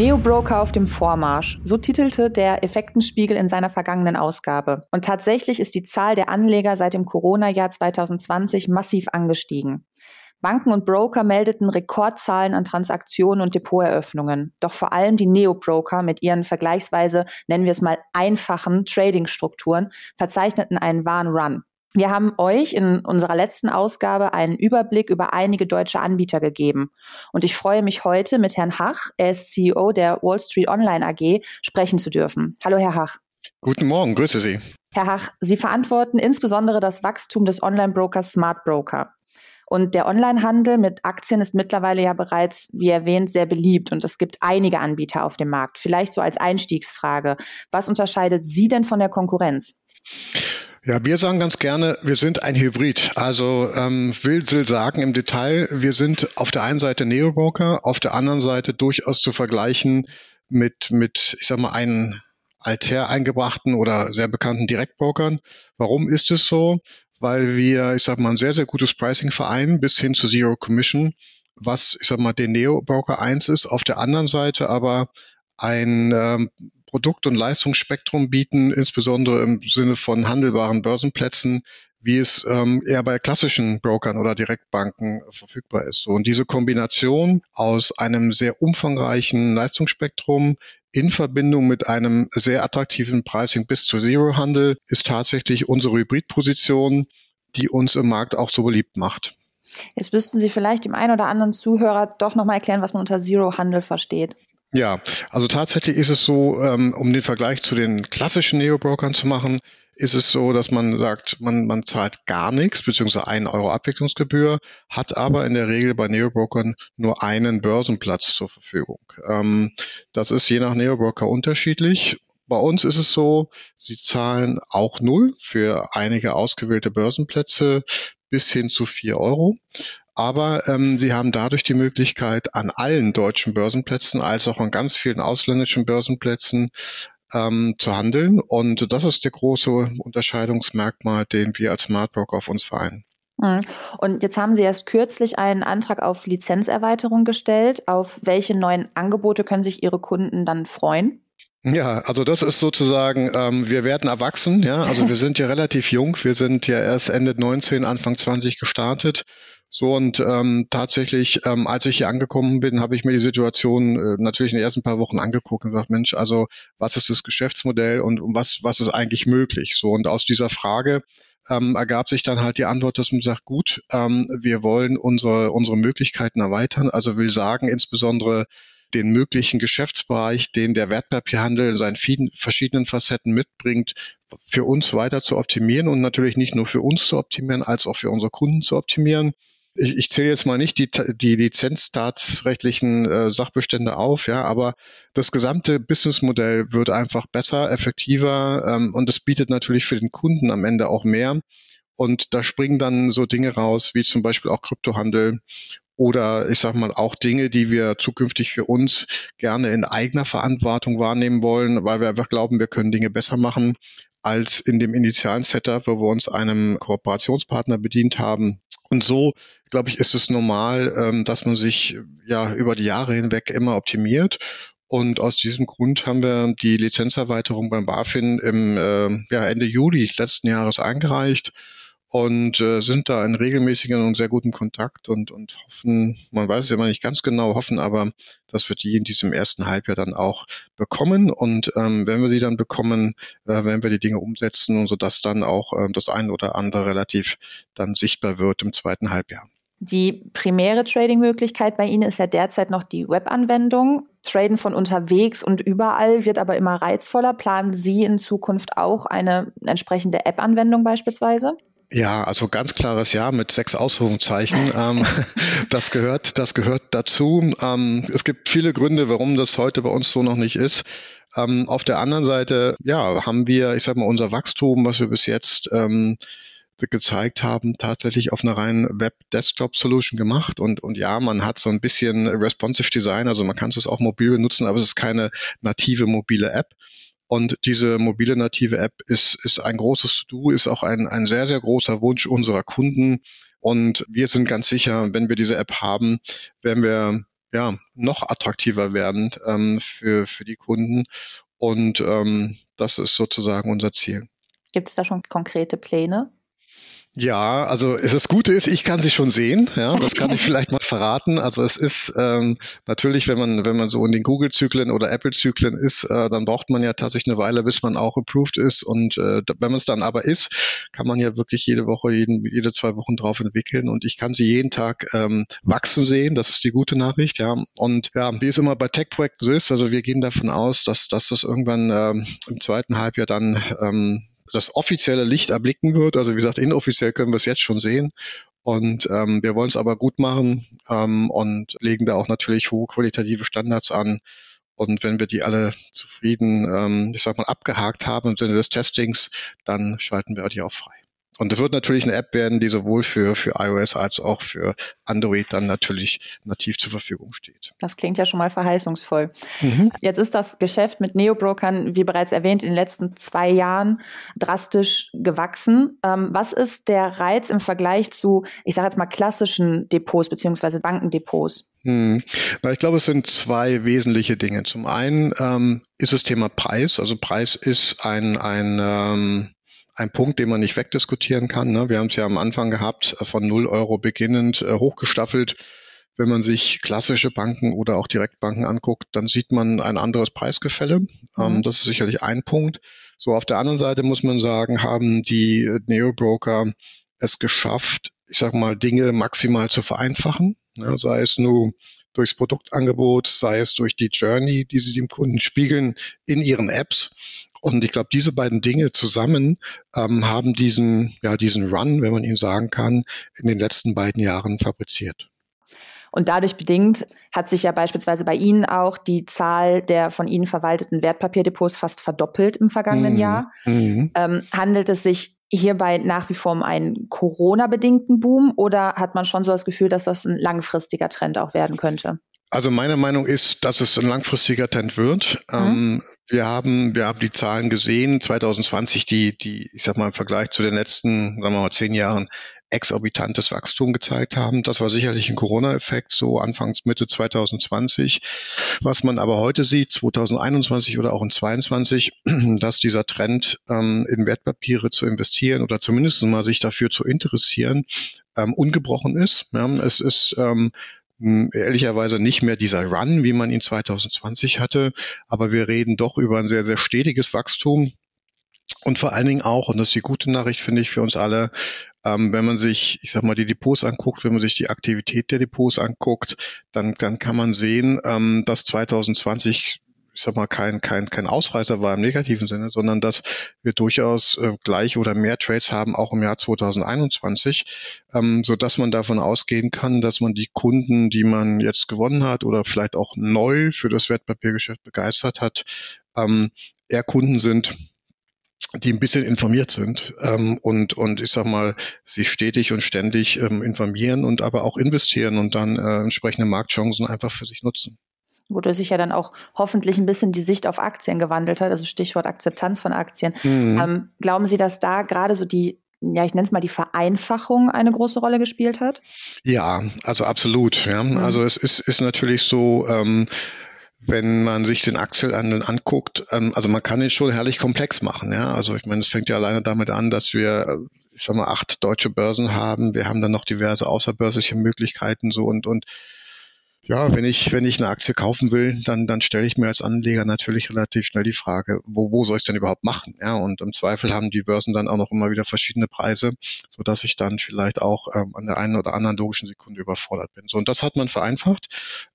Neo-Broker auf dem Vormarsch, so titelte der Effektenspiegel in seiner vergangenen Ausgabe. Und tatsächlich ist die Zahl der Anleger seit dem Corona-Jahr 2020 massiv angestiegen. Banken und Broker meldeten Rekordzahlen an Transaktionen und Depoteröffnungen. Doch vor allem die Neo-Broker mit ihren vergleichsweise, nennen wir es mal, einfachen Trading-Strukturen verzeichneten einen wahren Run. Wir haben euch in unserer letzten Ausgabe einen Überblick über einige deutsche Anbieter gegeben. Und ich freue mich heute mit Herrn Hach, er ist CEO der Wall Street Online AG, sprechen zu dürfen. Hallo, Herr Hach. Guten Morgen, grüße Sie. Herr Hach, Sie verantworten insbesondere das Wachstum des Online-Brokers Smart Broker. Und der Onlinehandel mit Aktien ist mittlerweile ja bereits, wie erwähnt, sehr beliebt. Und es gibt einige Anbieter auf dem Markt. Vielleicht so als Einstiegsfrage. Was unterscheidet Sie denn von der Konkurrenz? Ja, wir sagen ganz gerne, wir sind ein Hybrid. Also ähm, will, will sagen im Detail, wir sind auf der einen Seite Neobroker, auf der anderen Seite durchaus zu vergleichen mit, mit ich sag mal, einen alther eingebrachten oder sehr bekannten Direktbrokern. Warum ist es so? Weil wir, ich sag mal, ein sehr, sehr gutes Pricing vereinen bis hin zu Zero Commission, was, ich sag mal, den Neo-Broker 1 ist. Auf der anderen Seite aber ein ähm, Produkt- und Leistungsspektrum bieten, insbesondere im Sinne von handelbaren Börsenplätzen, wie es ähm, eher bei klassischen Brokern oder Direktbanken verfügbar ist. So, und diese Kombination aus einem sehr umfangreichen Leistungsspektrum in Verbindung mit einem sehr attraktiven Pricing bis zu Zero-Handel ist tatsächlich unsere Hybridposition, die uns im Markt auch so beliebt macht. Jetzt müssten Sie vielleicht dem einen oder anderen Zuhörer doch nochmal erklären, was man unter Zero-Handel versteht. Ja, also tatsächlich ist es so, ähm, um den Vergleich zu den klassischen Neo-Brokern zu machen, ist es so, dass man sagt, man, man zahlt gar nichts, beziehungsweise einen Euro Abwicklungsgebühr, hat aber in der Regel bei Neo-Brokern nur einen Börsenplatz zur Verfügung. Ähm, das ist je nach Neo-Broker unterschiedlich. Bei uns ist es so, sie zahlen auch null für einige ausgewählte Börsenplätze bis hin zu vier Euro. Aber ähm, sie haben dadurch die Möglichkeit, an allen deutschen Börsenplätzen als auch an ganz vielen ausländischen Börsenplätzen ähm, zu handeln. Und das ist der große Unterscheidungsmerkmal, den wir als Smartbroker auf uns vereinen. Hm. Und jetzt haben Sie erst kürzlich einen Antrag auf Lizenzerweiterung gestellt. Auf welche neuen Angebote können sich Ihre Kunden dann freuen? Ja, also das ist sozusagen, ähm, wir werden erwachsen, ja, also wir sind ja relativ jung, wir sind ja erst Ende 19, Anfang 20 gestartet. So und ähm, tatsächlich, ähm, als ich hier angekommen bin, habe ich mir die Situation äh, natürlich in den ersten paar Wochen angeguckt und gesagt, Mensch, also was ist das Geschäftsmodell und, und was, was ist eigentlich möglich? So und aus dieser Frage ähm, ergab sich dann halt die Antwort, dass man sagt, gut, ähm, wir wollen unsere, unsere Möglichkeiten erweitern. Also will sagen, insbesondere den möglichen Geschäftsbereich, den der Wertpapierhandel in seinen vielen verschiedenen Facetten mitbringt, für uns weiter zu optimieren und natürlich nicht nur für uns zu optimieren, als auch für unsere Kunden zu optimieren. Ich, ich zähle jetzt mal nicht die, die lizenzstaatsrechtlichen äh, Sachbestände auf, ja, aber das gesamte Businessmodell wird einfach besser, effektiver ähm, und es bietet natürlich für den Kunden am Ende auch mehr. Und da springen dann so Dinge raus, wie zum Beispiel auch Kryptohandel oder ich sage mal auch Dinge, die wir zukünftig für uns gerne in eigener Verantwortung wahrnehmen wollen, weil wir einfach glauben, wir können Dinge besser machen als in dem initialen Setup, wo wir uns einem Kooperationspartner bedient haben. Und so, glaube ich, ist es normal, ähm, dass man sich ja über die Jahre hinweg immer optimiert. Und aus diesem Grund haben wir die Lizenzerweiterung beim BaFin im äh, ja, Ende Juli letzten Jahres eingereicht und äh, sind da in regelmäßigen und sehr guten Kontakt und, und hoffen, man weiß es immer nicht ganz genau, hoffen aber, dass wir die in diesem ersten Halbjahr dann auch bekommen. Und ähm, wenn wir sie dann bekommen, äh, werden wir die Dinge umsetzen und so dass dann auch äh, das eine oder andere relativ dann sichtbar wird im zweiten Halbjahr. Die primäre Trading-Möglichkeit bei Ihnen ist ja derzeit noch die Webanwendung. Traden von unterwegs und überall wird aber immer reizvoller. Planen Sie in Zukunft auch eine entsprechende App-Anwendung beispielsweise? Ja, also ganz klares Ja mit sechs Ausrufungszeichen. ähm, das gehört, das gehört dazu. Ähm, es gibt viele Gründe, warum das heute bei uns so noch nicht ist. Ähm, auf der anderen Seite, ja, haben wir, ich sag mal, unser Wachstum, was wir bis jetzt gezeigt haben, tatsächlich auf einer reinen Web-Desktop-Solution gemacht. Und, und ja, man hat so ein bisschen responsive Design, also man kann es auch mobil benutzen, aber es ist keine native mobile App. Und diese mobile native App ist, ist ein großes To-Do, ist auch ein, ein sehr, sehr großer Wunsch unserer Kunden. Und wir sind ganz sicher, wenn wir diese App haben, werden wir ja noch attraktiver werden ähm, für, für die Kunden. Und ähm, das ist sozusagen unser Ziel. Gibt es da schon konkrete Pläne? Ja, also das Gute ist, ich kann sie schon sehen. Ja, das kann ich vielleicht mal verraten. Also es ist ähm, natürlich, wenn man wenn man so in den Google-Zyklen oder Apple-Zyklen ist, äh, dann braucht man ja tatsächlich eine Weile, bis man auch approved ist. Und äh, wenn man es dann aber ist, kann man ja wirklich jede Woche, jeden, jede zwei Wochen drauf entwickeln. Und ich kann sie jeden Tag ähm, wachsen sehen. Das ist die gute Nachricht. Ja, und ja, wie es immer bei Tech-Projekten so ist, also wir gehen davon aus, dass dass das irgendwann ähm, im zweiten Halbjahr dann ähm, das offizielle Licht erblicken wird. Also wie gesagt, inoffiziell können wir es jetzt schon sehen. Und ähm, wir wollen es aber gut machen ähm, und legen da auch natürlich hohe qualitative Standards an. Und wenn wir die alle zufrieden, ähm, ich sag mal, abgehakt haben im Sinne des Testings, dann schalten wir die auch frei. Und es wird natürlich eine App werden, die sowohl für, für iOS als auch für Android dann natürlich nativ zur Verfügung steht. Das klingt ja schon mal verheißungsvoll. Mhm. Jetzt ist das Geschäft mit Neobrokern, wie bereits erwähnt, in den letzten zwei Jahren drastisch gewachsen. Ähm, was ist der Reiz im Vergleich zu, ich sage jetzt mal, klassischen Depots beziehungsweise Bankendepots? Hm. Na, ich glaube, es sind zwei wesentliche Dinge. Zum einen ähm, ist das Thema Preis. Also Preis ist ein, ein ähm, ein Punkt, den man nicht wegdiskutieren kann. Ne? Wir haben es ja am Anfang gehabt, äh, von 0 Euro beginnend, äh, hochgestaffelt. Wenn man sich klassische Banken oder auch Direktbanken anguckt, dann sieht man ein anderes Preisgefälle. Mhm. Ähm, das ist sicherlich ein Punkt. So, auf der anderen Seite muss man sagen, haben die Neobroker es geschafft, ich sage mal, Dinge maximal zu vereinfachen. Ja, sei es nur durchs Produktangebot, sei es durch die Journey, die sie dem Kunden spiegeln in ihren Apps. Und ich glaube, diese beiden Dinge zusammen ähm, haben diesen, ja, diesen Run, wenn man ihn sagen kann, in den letzten beiden Jahren fabriziert. Und dadurch bedingt hat sich ja beispielsweise bei Ihnen auch die Zahl der von Ihnen verwalteten Wertpapierdepots fast verdoppelt im vergangenen mhm. Jahr. Mhm. Ähm, handelt es sich hierbei nach wie vor um einen Corona-bedingten Boom oder hat man schon so das Gefühl, dass das ein langfristiger Trend auch werden könnte? Also meine Meinung ist, dass es ein langfristiger Trend wird. Mhm. Ähm, wir haben, wir haben die Zahlen gesehen, 2020, die, die, ich sag mal im Vergleich zu den letzten, sagen wir mal, zehn Jahren exorbitantes Wachstum gezeigt haben. Das war sicherlich ein Corona-Effekt, so Anfangs Mitte 2020. Was man aber heute sieht, 2021 oder auch in 2022, dass dieser Trend ähm, in Wertpapiere zu investieren oder zumindest mal sich dafür zu interessieren, ähm, ungebrochen ist. Ja, es ist ähm, ehrlicherweise nicht mehr dieser Run, wie man ihn 2020 hatte, aber wir reden doch über ein sehr, sehr stetiges Wachstum. Und vor allen Dingen auch, und das ist die gute Nachricht, finde ich, für uns alle, ähm, wenn man sich, ich sag mal, die Depots anguckt, wenn man sich die Aktivität der Depots anguckt, dann, dann kann man sehen, ähm, dass 2020 ich sag mal, kein, kein, kein Ausreißer war im negativen Sinne, sondern dass wir durchaus äh, gleich oder mehr Trades haben, auch im Jahr 2021, ähm, so dass man davon ausgehen kann, dass man die Kunden, die man jetzt gewonnen hat oder vielleicht auch neu für das Wertpapiergeschäft begeistert hat, ähm, eher Kunden sind, die ein bisschen informiert sind ähm, und, und ich sag mal, sich stetig und ständig ähm, informieren und aber auch investieren und dann äh, entsprechende Marktchancen einfach für sich nutzen wodurch sich ja dann auch hoffentlich ein bisschen die Sicht auf Aktien gewandelt hat, also Stichwort Akzeptanz von Aktien. Mhm. Ähm, glauben Sie, dass da gerade so die ja, ich nenne es mal die Vereinfachung eine große Rolle gespielt hat? Ja, also absolut. Ja. Mhm. Also es ist, ist natürlich so, ähm, wenn man sich den Aktienhandel anguckt, ähm, also man kann ihn schon herrlich komplex machen. Ja. Also ich meine, es fängt ja alleine damit an, dass wir äh, ich sag mal, acht deutsche Börsen haben. Wir haben dann noch diverse außerbörsliche Möglichkeiten so und, und ja, wenn ich, wenn ich eine Aktie kaufen will, dann, dann stelle ich mir als Anleger natürlich relativ schnell die Frage, wo, wo soll ich denn überhaupt machen? Ja, und im Zweifel haben die Börsen dann auch noch immer wieder verschiedene Preise, so dass ich dann vielleicht auch ähm, an der einen oder anderen logischen Sekunde überfordert bin. So, und das hat man vereinfacht.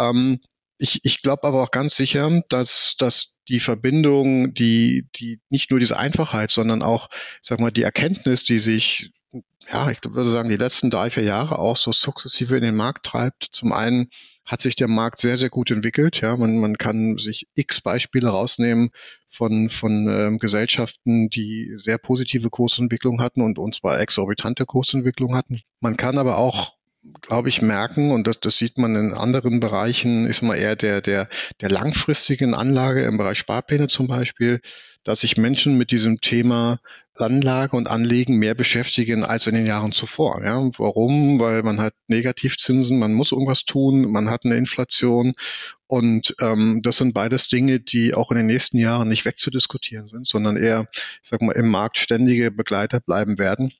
Ähm, ich, ich glaube aber auch ganz sicher, dass, dass die Verbindung, die, die nicht nur diese Einfachheit, sondern auch, sag mal, die Erkenntnis, die sich ja, ich würde sagen, die letzten drei, vier Jahre auch so sukzessive in den Markt treibt. Zum einen hat sich der Markt sehr, sehr gut entwickelt. Ja, man, man kann sich x Beispiele rausnehmen von, von ähm, Gesellschaften, die sehr positive Kursentwicklung hatten und uns zwar exorbitante Kursentwicklung hatten. Man kann aber auch glaube ich, merken, und das, das sieht man in anderen Bereichen, ist mal eher der, der, der langfristigen Anlage im Bereich Sparpläne zum Beispiel, dass sich Menschen mit diesem Thema Anlage und Anlegen mehr beschäftigen als in den Jahren zuvor. Ja, warum? Weil man hat Negativzinsen, man muss irgendwas tun, man hat eine Inflation und ähm, das sind beides Dinge, die auch in den nächsten Jahren nicht wegzudiskutieren sind, sondern eher, ich sag mal, im Markt ständige Begleiter bleiben werden.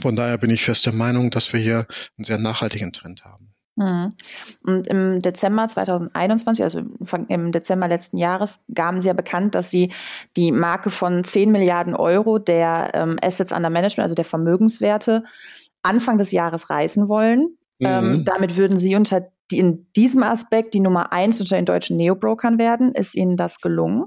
Von daher bin ich fest der Meinung, dass wir hier einen sehr nachhaltigen Trend haben. Mhm. Und im Dezember 2021, also im Dezember letzten Jahres, gaben Sie ja bekannt, dass Sie die Marke von 10 Milliarden Euro der ähm, Assets under Management, also der Vermögenswerte, Anfang des Jahres reißen wollen. Ähm, mhm. Ähm, damit würden Sie unter die in diesem Aspekt die Nummer eins unter den deutschen Neobrokern werden. Ist Ihnen das gelungen?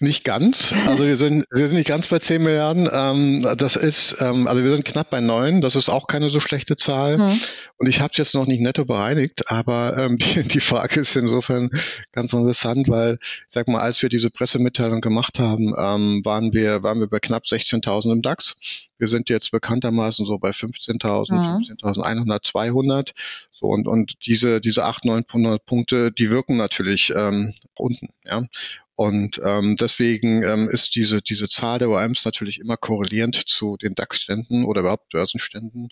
Nicht ganz. Also wir sind, wir sind nicht ganz bei 10 Milliarden. Ähm, das ist, ähm, also wir sind knapp bei neun. Das ist auch keine so schlechte Zahl. Mhm. Und ich habe es jetzt noch nicht netto bereinigt, aber ähm, die, die Frage ist insofern ganz interessant, weil, ich sag mal, als wir diese Pressemitteilung gemacht haben, ähm, waren wir, waren wir bei knapp 16.000 im DAX. Wir sind jetzt bekanntermaßen so bei 15.000, mhm. 15.100, 200. So und und diese diese 8, 900 Punkte, die wirken natürlich ähm, unten, ja. Und ähm, deswegen ähm, ist diese, diese Zahl der OMs natürlich immer korrelierend zu den DAX-Ständen oder überhaupt Börsenständen.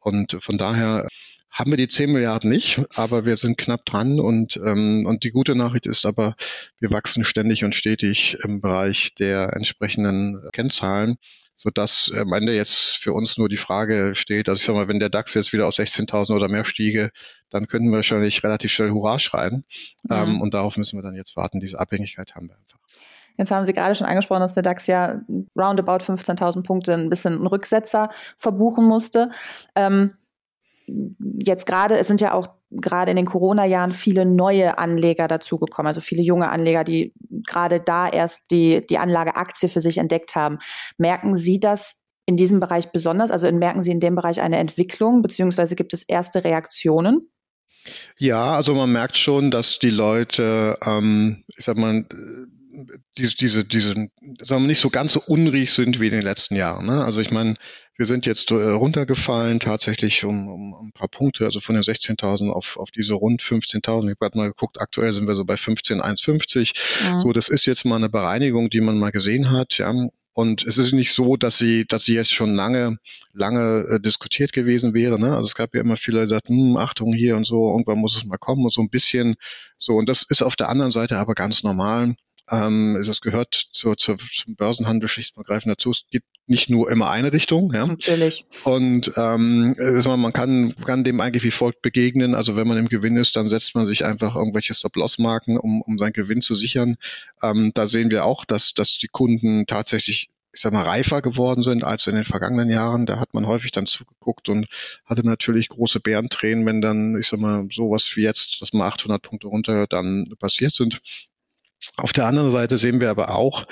Und von daher haben wir die 10 Milliarden nicht, aber wir sind knapp dran und, ähm, und die gute Nachricht ist aber, wir wachsen ständig und stetig im Bereich der entsprechenden Kennzahlen sodass am Ende jetzt für uns nur die Frage steht, also ich sag mal, wenn der DAX jetzt wieder auf 16.000 oder mehr stiege, dann könnten wir wahrscheinlich relativ schnell Hurra schreien. Mhm. Ähm, und darauf müssen wir dann jetzt warten. Diese Abhängigkeit haben wir einfach. Jetzt haben Sie gerade schon angesprochen, dass der DAX ja roundabout 15.000 Punkte ein bisschen einen Rücksetzer verbuchen musste. Ähm, jetzt gerade, es sind ja auch gerade in den Corona-Jahren viele neue Anleger dazugekommen, also viele junge Anleger, die gerade da erst die, die Anlage Aktie für sich entdeckt haben. Merken Sie das in diesem Bereich besonders? Also merken Sie in dem Bereich eine Entwicklung, beziehungsweise gibt es erste Reaktionen? Ja, also man merkt schon, dass die Leute, ähm, ich sag mal, diese, diese, diese, sagen wir nicht so ganz so unruhig sind wie in den letzten Jahren. Ne? Also ich meine, wir sind jetzt äh, runtergefallen, tatsächlich um, um, um ein paar Punkte, also von den 16.000 auf, auf diese rund 15.000. Ich habe gerade mal geguckt, aktuell sind wir so bei 15.150. Ja. So, das ist jetzt mal eine Bereinigung, die man mal gesehen hat. Ja. Und es ist nicht so, dass sie, dass sie jetzt schon lange, lange äh, diskutiert gewesen wäre. Ne? Also es gab ja immer viele, die dachten, hm, Achtung hier und so, irgendwann muss es mal kommen und so ein bisschen so. Und das ist auf der anderen Seite aber ganz normal. Ähm, es gehört zur, zur, zum Börsenhandel schlicht und ergreifend dazu. Es gibt nicht nur immer eine Richtung. Ja? Natürlich. Und ähm, man kann, kann dem eigentlich wie folgt begegnen. Also wenn man im Gewinn ist, dann setzt man sich einfach irgendwelche Stop-Loss-Marken, um, um seinen Gewinn zu sichern. Ähm, da sehen wir auch, dass, dass die Kunden tatsächlich ich sag mal, reifer geworden sind als in den vergangenen Jahren. Da hat man häufig dann zugeguckt und hatte natürlich große Bärentränen, wenn dann, ich sag mal, sowas wie jetzt, dass mal 800 Punkte runter dann passiert sind. Auf der anderen Seite sehen wir aber auch,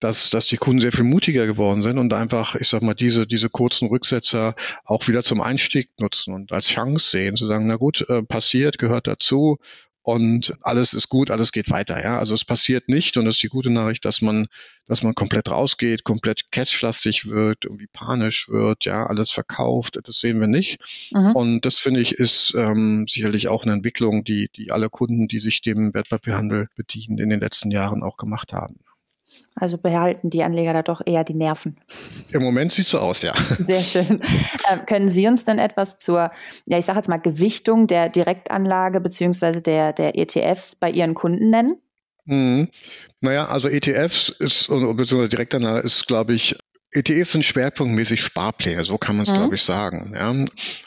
dass, dass die Kunden sehr viel mutiger geworden sind und einfach, ich sag mal, diese, diese kurzen Rücksetzer auch wieder zum Einstieg nutzen und als Chance sehen, zu sagen, na gut, äh, passiert, gehört dazu und alles ist gut, alles geht weiter. Ja, also es passiert nicht und das ist die gute Nachricht, dass man, dass man komplett rausgeht, komplett catchlastig wird, irgendwie panisch wird, ja, alles verkauft. Das sehen wir nicht. Mhm. Und das finde ich ist ähm, sicherlich auch eine Entwicklung, die die alle Kunden, die sich dem Wertpapierhandel bedienen, in den letzten Jahren auch gemacht haben. Also behalten die Anleger da doch eher die Nerven. Im Moment sieht so aus, ja. Sehr schön. Ähm, können Sie uns denn etwas zur, ja, ich sage jetzt mal, Gewichtung der Direktanlage beziehungsweise der, der ETFs bei Ihren Kunden nennen? Mhm. Naja, also ETFs ist, beziehungsweise Direktanlage ist, glaube ich, ETFs sind schwerpunktmäßig Sparpläne, so kann man es, mhm. glaube ich, sagen. Ja.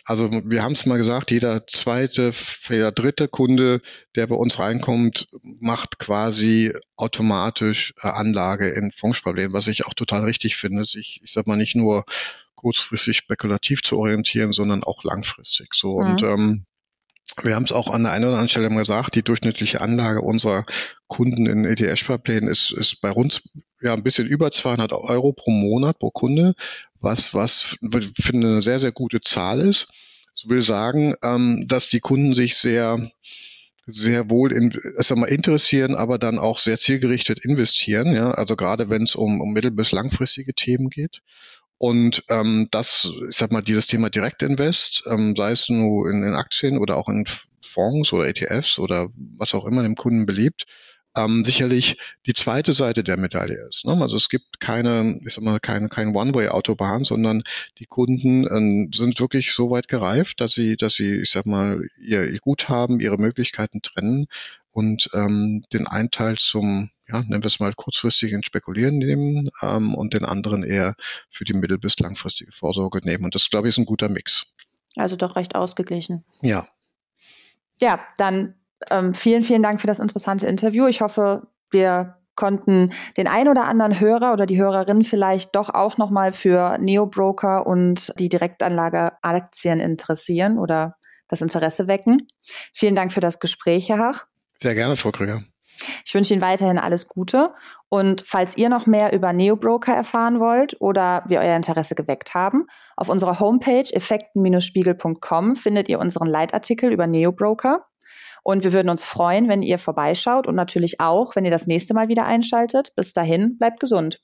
Also wir haben es mal gesagt, jeder zweite, jeder dritte Kunde, der bei uns reinkommt, macht quasi automatisch äh, Anlage in Fondssparplänen, was ich auch total richtig finde, sich, ich sag mal, nicht nur kurzfristig spekulativ zu orientieren, sondern auch langfristig. So mhm. und ähm, wir haben es auch an der einen oder anderen Stelle mal gesagt, die durchschnittliche Anlage unserer Kunden in ETF-Sparplänen ist, ist bei uns ja ein bisschen über 200 Euro pro Monat pro Kunde, was, was finde eine sehr, sehr gute Zahl ist. Das will sagen, ähm, dass die Kunden sich sehr, sehr wohl in, sag mal, interessieren, aber dann auch sehr zielgerichtet investieren. Ja? Also gerade wenn es um, um mittel- bis langfristige Themen geht. Und ähm, das, ich sag mal, dieses Thema Direktinvest, ähm, sei es nur in, in Aktien oder auch in Fonds oder ETFs oder was auch immer dem Kunden beliebt, ähm, sicherlich die zweite Seite der Medaille ist. Ne? Also es gibt keine, ich sag mal, keine, keine One-Way-Autobahn, sondern die Kunden äh, sind wirklich so weit gereift, dass sie, dass sie, ich sag mal, ihr Guthaben, ihre Möglichkeiten trennen und ähm, den einen Teil zum, ja, nennen wir es mal kurzfristigen Spekulieren nehmen ähm, und den anderen eher für die mittel- bis langfristige Vorsorge nehmen. Und das, glaube ich, ist ein guter Mix. Also doch recht ausgeglichen. Ja. Ja, dann ähm, vielen, vielen Dank für das interessante Interview. Ich hoffe, wir konnten den ein oder anderen Hörer oder die Hörerin vielleicht doch auch nochmal für Neobroker und die Direktanlage Aktien interessieren oder das Interesse wecken. Vielen Dank für das Gespräch, Herr Hach. Sehr gerne, Frau Krüger. Ich wünsche Ihnen weiterhin alles Gute. Und falls ihr noch mehr über Neobroker erfahren wollt oder wir euer Interesse geweckt haben, auf unserer Homepage effekten-spiegel.com findet ihr unseren Leitartikel über Neobroker. Und wir würden uns freuen, wenn ihr vorbeischaut und natürlich auch, wenn ihr das nächste Mal wieder einschaltet. Bis dahin, bleibt gesund.